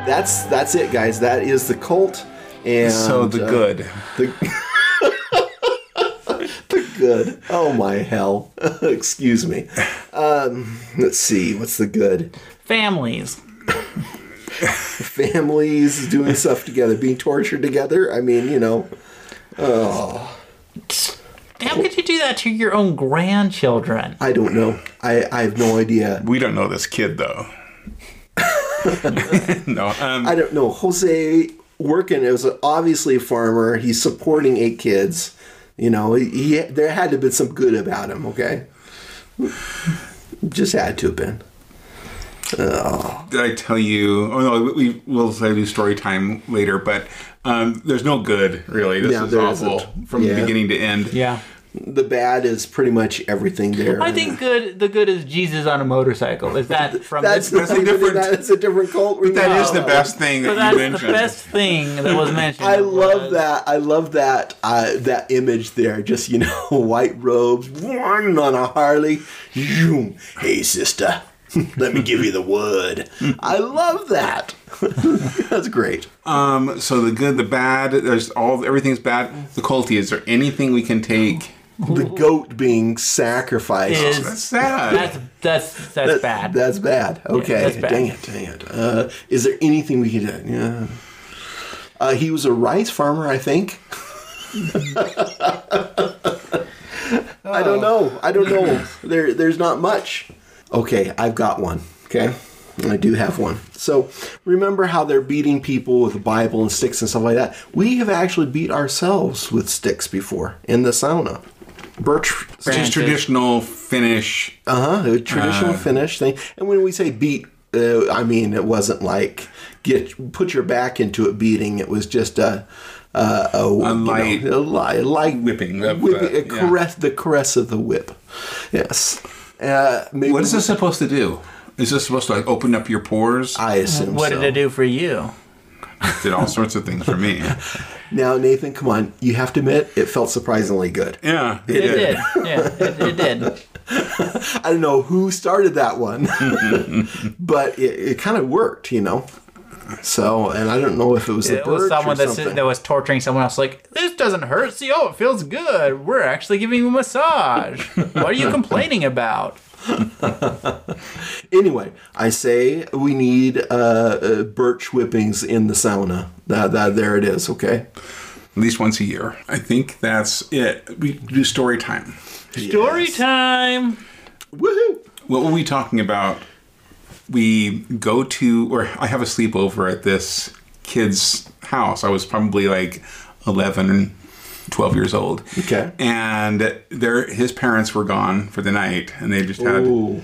Speaker 3: That's that's it, guys. That is the cult. And
Speaker 1: so the
Speaker 3: uh,
Speaker 1: good.
Speaker 3: the, the good. Oh my hell. Excuse me. Um, let's see. What's the good?
Speaker 2: Families.
Speaker 3: Families doing stuff together, being tortured together. I mean, you know.
Speaker 2: How could you do that to your own grandchildren?
Speaker 3: I don't know. I, I have no idea.
Speaker 1: We don't know this kid though. no. Um,
Speaker 3: I don't know. Jose working as a, obviously a farmer. He's supporting eight kids. You know, he, he there had to have been some good about him. Okay, just had to have been.
Speaker 1: Did I tell you? Oh no, we will say do story time later, but um, there's no good really. This
Speaker 3: Yeah,
Speaker 1: is awful
Speaker 3: isn't.
Speaker 1: from
Speaker 3: Yeah.
Speaker 1: beginning to end.
Speaker 2: Yeah.
Speaker 3: The bad is pretty much everything there.
Speaker 2: I think good. The good is Jesus on a motorcycle. Is that from
Speaker 3: that's,
Speaker 2: this?
Speaker 1: That's a different-
Speaker 3: That's a different cult.
Speaker 1: But that is the best thing
Speaker 2: But
Speaker 1: that you mentioned.
Speaker 2: that's the best thing that was mentioned.
Speaker 3: I love
Speaker 2: was-
Speaker 3: that. I love that. Uh, that image there. Just you know, white robes, one on a Harley. Zoom. Hey, sister, let me give you the wood. I love that. That's great.
Speaker 1: Um, so the good, the bad, there's all everything's bad. The culty. Is there anything we can take?
Speaker 3: The goat being sacrificed.
Speaker 2: Is-
Speaker 1: That's sad.
Speaker 2: That's that's that's
Speaker 3: That-
Speaker 2: bad.
Speaker 3: That's bad. Okay.
Speaker 2: that's bad.
Speaker 3: Dang it. Dang it. Uh, is there anything we can do? Yeah. Uh, he was a rice farmer, I think. I don't know. I don't know. There, there's not much. Okay, I've got one. Okay, I do have one. So remember how they're beating people with the Bible and sticks and stuff like that. We have actually beat ourselves with sticks before in the sauna. Birch
Speaker 1: Which is
Speaker 2: Branches.
Speaker 1: traditional Finnish.
Speaker 3: uh huh. A traditional Finnish thing. And when we say beat, uh, I mean it wasn't like get put your back into it beating. It was just a a, a, you know,
Speaker 1: light
Speaker 3: a, li- a light
Speaker 1: whipping of,
Speaker 3: whip,
Speaker 1: uh,
Speaker 3: a
Speaker 1: yeah.
Speaker 3: caress, the caress of the whip. Yes. Uh, maybe
Speaker 1: What is this supposed to do? Is this supposed to like open up your pores?
Speaker 3: I assume.
Speaker 2: what
Speaker 3: so.
Speaker 2: did it do for you?
Speaker 1: It Did all sorts of things for me.
Speaker 3: Now, Nathan, come on. You have to admit it felt surprisingly good.
Speaker 1: Yeah,
Speaker 2: It did. Yeah, it, it did.
Speaker 3: I don't know who started that one, but it, it kind of worked, you know. So, and I don't know if it was the
Speaker 2: It was someone
Speaker 3: or
Speaker 2: that
Speaker 3: something.
Speaker 2: that was torturing someone else. Like this doesn't hurt. See, oh, it feels good. We're actually giving you a massage. what are you complaining about?
Speaker 3: Anyway, I say we need uh, uh, birch whippings in the sauna. That, that there it is. Okay.
Speaker 1: at least once a year. I think that's it. We do story time.
Speaker 2: Story
Speaker 3: Yes.
Speaker 2: time.
Speaker 3: Woohoo!
Speaker 1: What were we talking about? We go to, or I have a sleepover at this kid's house. I was probably like 11, 12 years old.
Speaker 3: Okay.
Speaker 1: And their his parents were gone for the night, and they just had
Speaker 3: Ooh.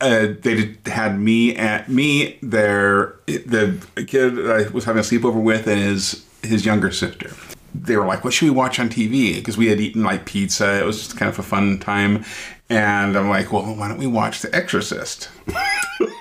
Speaker 1: uh, they did, had me at me their the kid that I was having a sleepover with and his his younger sister. They were like, "What should we watch on TV?" Because we had eaten like pizza. It was just kind of a fun time. And I'm like, "Well, why don't we watch The Exorcist?"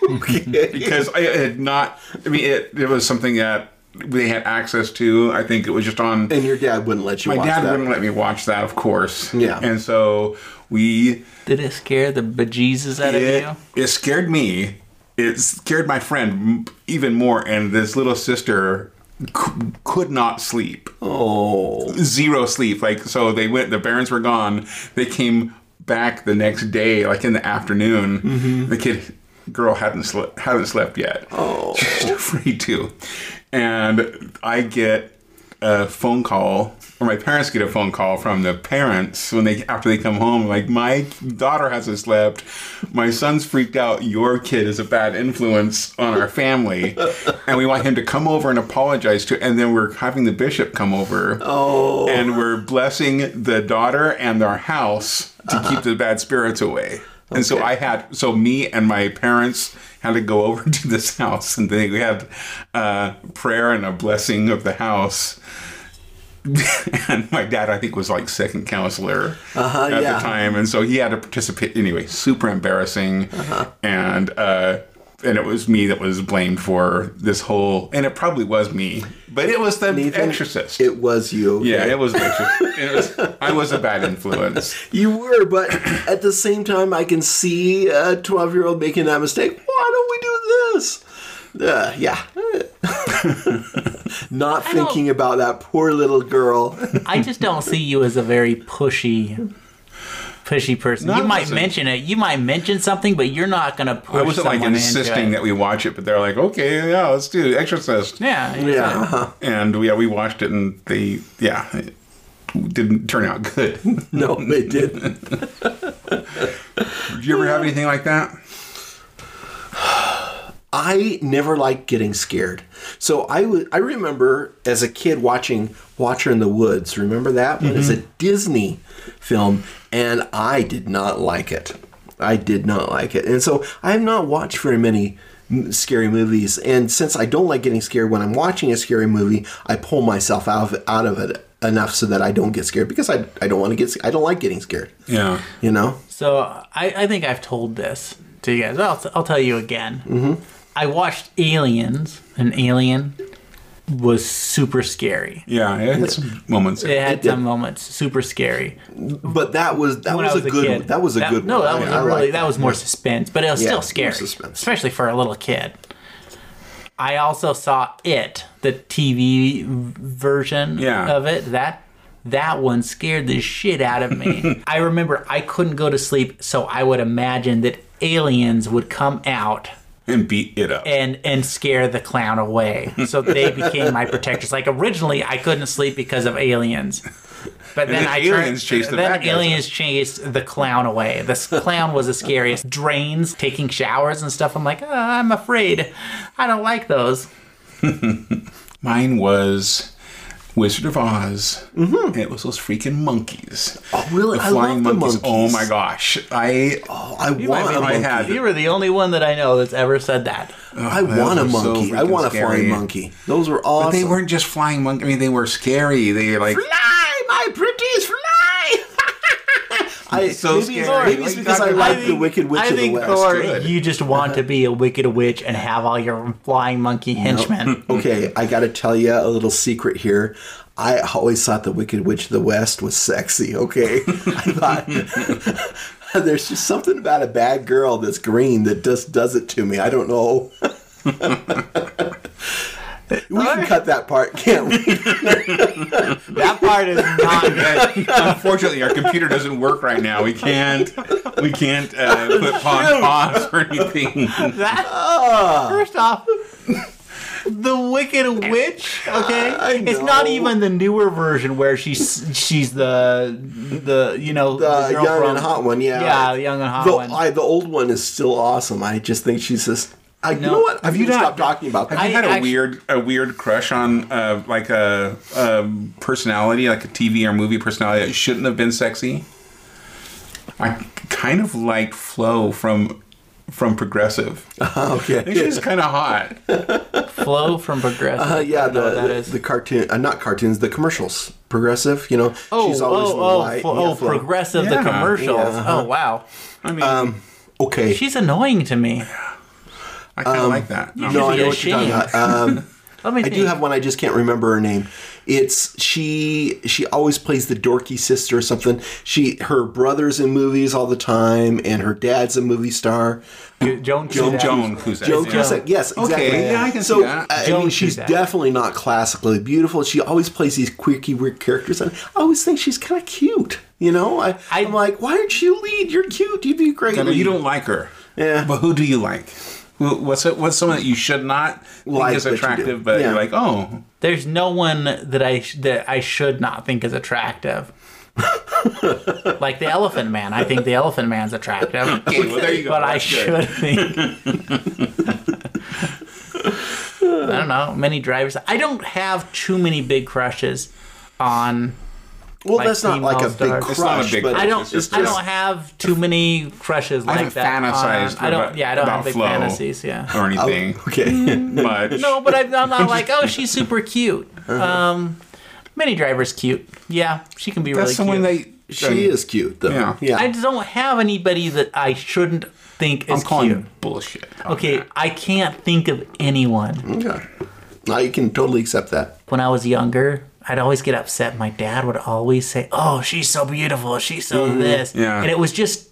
Speaker 1: because I had not. I mean, it it was something that they had access to. I think it was just on.
Speaker 3: And your dad wouldn't let you
Speaker 1: My
Speaker 3: watch
Speaker 1: dad
Speaker 3: that.
Speaker 1: wouldn't let me watch that, of course.
Speaker 3: Yeah.
Speaker 1: And so we
Speaker 2: Did it scare the bejesus out of you?
Speaker 1: it scared me. It scared my friend even more, and this little sister c- could not sleep.
Speaker 3: Oh.
Speaker 1: Zero sleep. Like so, they went. The parents were gone. They came back the next day, like in the afternoon.
Speaker 3: Mm-hmm.
Speaker 1: The kid, girl, hadn't slept hadn't slept yet.
Speaker 3: Oh.
Speaker 1: She's afraid to. And I get a phone call, or my parents get a phone call from the parents when they after they come home, like my daughter hasn't slept, my son's freaked out. Your kid is a bad influence on our family, and we want him to come over and apologize to. And then we're having the bishop come over,
Speaker 3: Oh.
Speaker 1: and we're blessing the daughter and our house to keep the bad spirits away. And so I had so me and my parents had to go over to this house, and they we had uh, prayer and a blessing of the house. and my dad, I think, was like second counselor
Speaker 3: Uh-huh,
Speaker 1: at
Speaker 3: yeah.
Speaker 1: the time, and so he had to participate. Anyway, super embarrassing,
Speaker 3: Uh-huh.
Speaker 1: and uh, and it was me that was blamed for this whole, and it probably was me, but it was the
Speaker 3: Nathan,
Speaker 1: Exorcist.
Speaker 3: It was you.
Speaker 1: yeah, it was. the Exorcist. it was. I was a bad influence.
Speaker 3: You were, but at the same time, I can see a 12 year old making that mistake. Why don't we do this? Uh, yeah. Not
Speaker 2: I don't-
Speaker 3: thinking about that poor little girl.
Speaker 2: I just don't see you as a very pushy, pushy person.
Speaker 1: No,
Speaker 2: you might
Speaker 1: wasn't.
Speaker 2: mention it. You might mention something, but you're not gonna push
Speaker 1: I wasn't like insisting that we watch it, but they're like, okay, yeah, let's do Exorcist.
Speaker 2: it. Yeah,
Speaker 3: yeah. uh-huh.
Speaker 1: And yeah, we watched it, and they, yeah, it didn't turn out good.
Speaker 3: No, they didn't.
Speaker 1: Did you ever have anything like that?
Speaker 3: I never liked getting scared. So I would I remember as a kid watching Watcher in the Woods. Remember that one? It's a Disney film and I did not like it. I did not like it, and so I have not watched very many scary movies. And since I don't like getting scared when I'm watching a scary movie, I pull myself out of it, out of it enough so that I don't get scared because I I don't want to get I don't like getting scared.
Speaker 1: Yeah.
Speaker 3: You know.
Speaker 2: So I, I think I've told this to you guys. I'll, I'll tell you again. Mm-hmm. I watched Aliens, and Alien was super scary.
Speaker 1: Yeah, it had some moments.
Speaker 2: It had
Speaker 3: It did.
Speaker 2: some moments super scary.
Speaker 3: But that was that was,
Speaker 2: was
Speaker 3: a good
Speaker 2: kid.
Speaker 3: one. That was a good
Speaker 2: No,
Speaker 3: one.
Speaker 2: that
Speaker 3: I-
Speaker 2: was
Speaker 3: I
Speaker 2: a really
Speaker 3: liked
Speaker 2: that was more
Speaker 3: Yeah.
Speaker 2: suspense, but it was
Speaker 3: Yeah,
Speaker 2: still
Speaker 3: more
Speaker 2: scary,
Speaker 3: suspense.
Speaker 2: especially for a little kid. I also saw it, the TV version
Speaker 1: Yeah.
Speaker 2: of it. That that one scared the shit out of me. I remember I couldn't go to sleep, so I would imagine that aliens would come out
Speaker 1: and beat it up.
Speaker 2: and and scare the clown away. So they became my protectors. Like originally, I couldn't sleep because of aliens. But then,
Speaker 1: then
Speaker 2: I
Speaker 1: aliens
Speaker 2: turned,
Speaker 1: chased the
Speaker 2: then aliens chased the clown away. This clown was the scariest. Drains, taking showers and stuff. I'm like, oh, I'm afraid. I don't like those.
Speaker 1: Mine was Wizard of Oz. Mm-hmm. It was those freaking monkeys.
Speaker 3: Oh, really?
Speaker 1: The
Speaker 3: I
Speaker 1: flying
Speaker 3: love the
Speaker 1: monkeys.
Speaker 3: monkeys.
Speaker 1: Oh my gosh. I
Speaker 3: Oh, I
Speaker 2: might
Speaker 3: want
Speaker 2: be
Speaker 3: a monkey.
Speaker 1: hat.
Speaker 2: You were the only one that I know that's ever said that.
Speaker 3: I want a
Speaker 1: were so
Speaker 3: monkey. I want a
Speaker 1: scary.
Speaker 3: flying monkey. Those were awesome.
Speaker 1: but they weren't just flying monkeys. I mean, they were scary. They were like
Speaker 3: Fly, my pretties, fly! I,
Speaker 1: so
Speaker 3: maybe, it's-
Speaker 1: scary.
Speaker 3: maybe it's
Speaker 1: Like,
Speaker 3: because I
Speaker 1: I
Speaker 3: like
Speaker 2: think-
Speaker 3: the Wicked Witch
Speaker 2: I
Speaker 3: of the
Speaker 2: think
Speaker 3: West.
Speaker 2: Thor, you just want to be a wicked witch and have all your flying monkey henchmen.
Speaker 3: Okay, I got to tell you a little secret here. I always thought the Wicked Witch of the West was sexy. Okay, I thought there's just something about a bad girl that's green that just does it to me. I don't know. We can cut that part, can't we?
Speaker 2: That part is not good.
Speaker 1: Unfortunately, our computer doesn't work right now. We can't. We can't uh, put on pause or anything.
Speaker 2: That,
Speaker 3: Ah.
Speaker 2: first off, the Wicked Witch. Okay,
Speaker 3: I
Speaker 2: it's not even the newer version where she's she's the the you know
Speaker 3: The
Speaker 2: girl
Speaker 3: young
Speaker 2: from-
Speaker 3: and hot one, yeah.
Speaker 2: yeah, the young and hot
Speaker 3: The,
Speaker 2: one.
Speaker 3: I, the old one is still awesome. I just think she's just. I, you know what?
Speaker 1: Have you
Speaker 3: gonna
Speaker 1: not-
Speaker 3: stop talking about that?
Speaker 1: Have you
Speaker 2: I
Speaker 1: had a
Speaker 2: actu-
Speaker 1: weird, a weird crush on uh, like a, a personality, like a TV or movie personality that shouldn't have been sexy? I kind of liked Flo from from Progressive. I
Speaker 3: okay.
Speaker 1: think she's kind of hot.
Speaker 2: Flo from Progressive.
Speaker 3: Uh, yeah,
Speaker 2: I don't
Speaker 3: the
Speaker 2: what that is.
Speaker 3: the cartoon, uh, not cartoons, the commercials. Progressive, you know,
Speaker 2: oh,
Speaker 3: she's always
Speaker 2: oh, oh,
Speaker 3: light.
Speaker 2: Flo-
Speaker 3: Yeah,
Speaker 2: oh,
Speaker 3: Flo.
Speaker 2: Progressive, the commercials.
Speaker 3: yeah, uh-huh.
Speaker 2: Oh, wow.
Speaker 1: I mean,
Speaker 3: Um, okay.
Speaker 2: She's annoying to me.
Speaker 1: I kind of like that. No.
Speaker 3: no, I
Speaker 2: be
Speaker 3: know what you're talking about. Um,
Speaker 2: Let me
Speaker 3: I
Speaker 2: think.
Speaker 3: do have one. I just can't remember her name. It's she. She always plays the dorky sister or something. She her brother's in movies all the time, and her dad's a movie star.
Speaker 2: Joan
Speaker 1: Joan,
Speaker 2: Cusack.
Speaker 1: Joan Cusack.
Speaker 3: Joan. Cusack, yes, exactly.
Speaker 1: Okay, yeah, I can see
Speaker 3: so,
Speaker 1: that.
Speaker 3: I
Speaker 2: Joan
Speaker 3: mean, she's
Speaker 2: Cusack.
Speaker 3: definitely not classically beautiful. She always plays these quirky, weird characters, and I always think she's kind of cute. You know, I,
Speaker 2: I-
Speaker 3: I'm like, why aren't you lead? You're cute. You'd be great.
Speaker 1: I know you don't like her.
Speaker 3: Yeah.
Speaker 1: But who do you like? Who, what's it? What's someone that you should not
Speaker 3: Like,
Speaker 1: think is
Speaker 3: but you
Speaker 1: attractive, but
Speaker 3: Yeah.
Speaker 1: you're like, oh,
Speaker 2: There's no one that I sh- that I should not think is attractive. like the Elephant Man, I think the Elephant Man's attractive.
Speaker 1: okay, well there you go.
Speaker 2: but I
Speaker 1: good.
Speaker 2: should think. I don't know. Many drivers. I don't have too many big crushes on.
Speaker 3: Well,
Speaker 2: like
Speaker 3: that's not like a big crush.
Speaker 1: It's not a big
Speaker 3: but
Speaker 1: crush.
Speaker 2: I don't.
Speaker 1: It's just-
Speaker 2: I don't have too many crushes like
Speaker 1: haven't
Speaker 2: that. on- I don't.
Speaker 1: about-
Speaker 2: yeah, I don't have big fantasies. Yeah.
Speaker 1: or anything.
Speaker 3: Okay.
Speaker 1: But
Speaker 2: No, but I, I'm not like, oh, she's super cute.
Speaker 1: Uh-huh.
Speaker 2: Um, Minnie Driver's cute. Yeah, she can be
Speaker 1: that's
Speaker 2: really
Speaker 1: someone
Speaker 2: cute.
Speaker 1: that
Speaker 3: she is cute though.
Speaker 1: Yeah.
Speaker 3: Yeah.
Speaker 2: I don't have anybody that I shouldn't think
Speaker 1: I'm
Speaker 2: is
Speaker 1: calling
Speaker 2: cute.
Speaker 1: bullshit. on
Speaker 2: Okay,
Speaker 1: that.
Speaker 2: I can't think of anyone.
Speaker 3: okay. I you can totally accept that.
Speaker 2: When I was younger, I'd always get upset. My dad would always say, "Oh, she's so beautiful. She's so this,"
Speaker 1: Mm-hmm. Yeah.
Speaker 2: and it was just,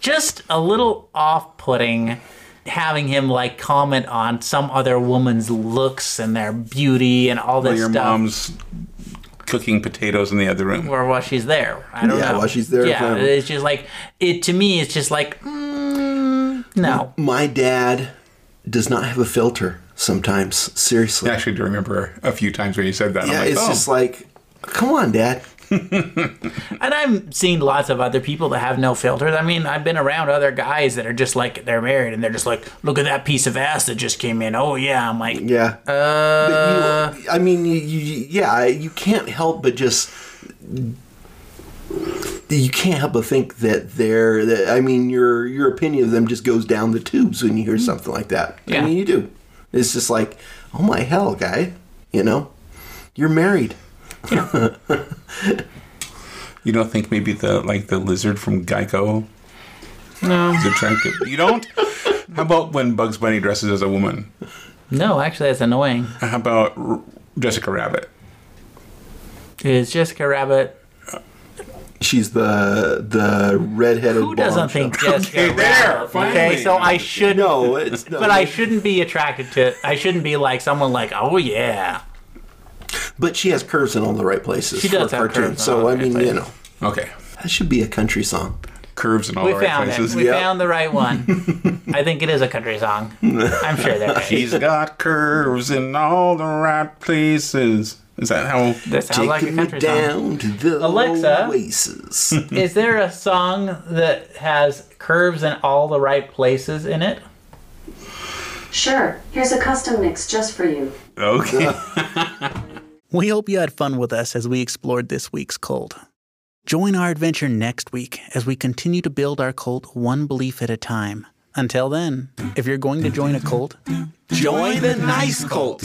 Speaker 2: just a little off-putting. Having him like comment on some other woman's looks and their beauty and all
Speaker 1: Well,
Speaker 2: this
Speaker 1: your
Speaker 2: stuff.
Speaker 1: mom's cooking potatoes in the other room.
Speaker 2: or while she's there. I don't
Speaker 3: Yeah,
Speaker 2: know.
Speaker 3: while she's there,
Speaker 2: Yeah, it's just like it to me. It's just like mm, no.
Speaker 3: My dad does not have a filter sometimes. Seriously.
Speaker 1: I actually do remember a few times when you said that.
Speaker 3: Yeah,
Speaker 1: I'm like,
Speaker 3: it's
Speaker 1: oh,
Speaker 3: just like, come on, Dad.
Speaker 2: And I've seen lots of other people that have no filters. I mean, I've been around other guys that are just like they're married and they're just like, look at that piece of ass that just came in. Oh yeah, I'm like,
Speaker 3: Yeah.
Speaker 2: uh,
Speaker 3: you, I mean, you, you, yeah, you can't help but just you can't help but think that they're. That, I mean, your your opinion of them just goes down the tubes when you hear mm-hmm. something like that. I
Speaker 2: Yeah.
Speaker 3: mean, you do. It's just like, oh my hell, guy. You know, you're married.
Speaker 1: You don't think maybe the like the lizard from Geico
Speaker 2: No.
Speaker 1: is attractive? You don't? How about when Bugs Bunny dresses as a woman?
Speaker 2: No, actually, that's annoying.
Speaker 1: How about R- Jessica Rabbit?
Speaker 2: Is Jessica Rabbit?
Speaker 3: She's the the redheaded.
Speaker 2: Who doesn't
Speaker 3: bombshell.
Speaker 2: think Jessica
Speaker 1: Okay, there,
Speaker 2: Rabbit?
Speaker 1: finally.
Speaker 2: Okay, so I should.
Speaker 3: No, it's no,
Speaker 2: But I shouldn't be attracted to. It. I shouldn't be like someone like, oh yeah.
Speaker 3: But she has curves in all the right places.
Speaker 2: She does
Speaker 3: a
Speaker 2: have
Speaker 3: cartoon.
Speaker 2: curves
Speaker 3: So I
Speaker 2: right
Speaker 3: mean, you know,
Speaker 1: Okay,
Speaker 3: that should be a country song.
Speaker 1: curves in all
Speaker 2: We
Speaker 1: the right
Speaker 2: found
Speaker 1: places.
Speaker 2: it. We
Speaker 3: Yep.
Speaker 2: found the right one. I think it is a country song. I'm sure there is.
Speaker 1: She's got curves in all the right places. Is that how?
Speaker 2: That sounds like a
Speaker 3: Taking me
Speaker 2: song.
Speaker 3: down to the
Speaker 2: Alexa?
Speaker 3: oasis.
Speaker 2: Is there a song that has curves in all the right places in it?
Speaker 4: Sure, here's a custom mix just for you.
Speaker 1: Okay.
Speaker 2: We hope you had fun with us as we explored this week's cult. Join our adventure next week as we continue to build our cult one belief at a time. Until then, if you're going to join a cult, join the nice cult.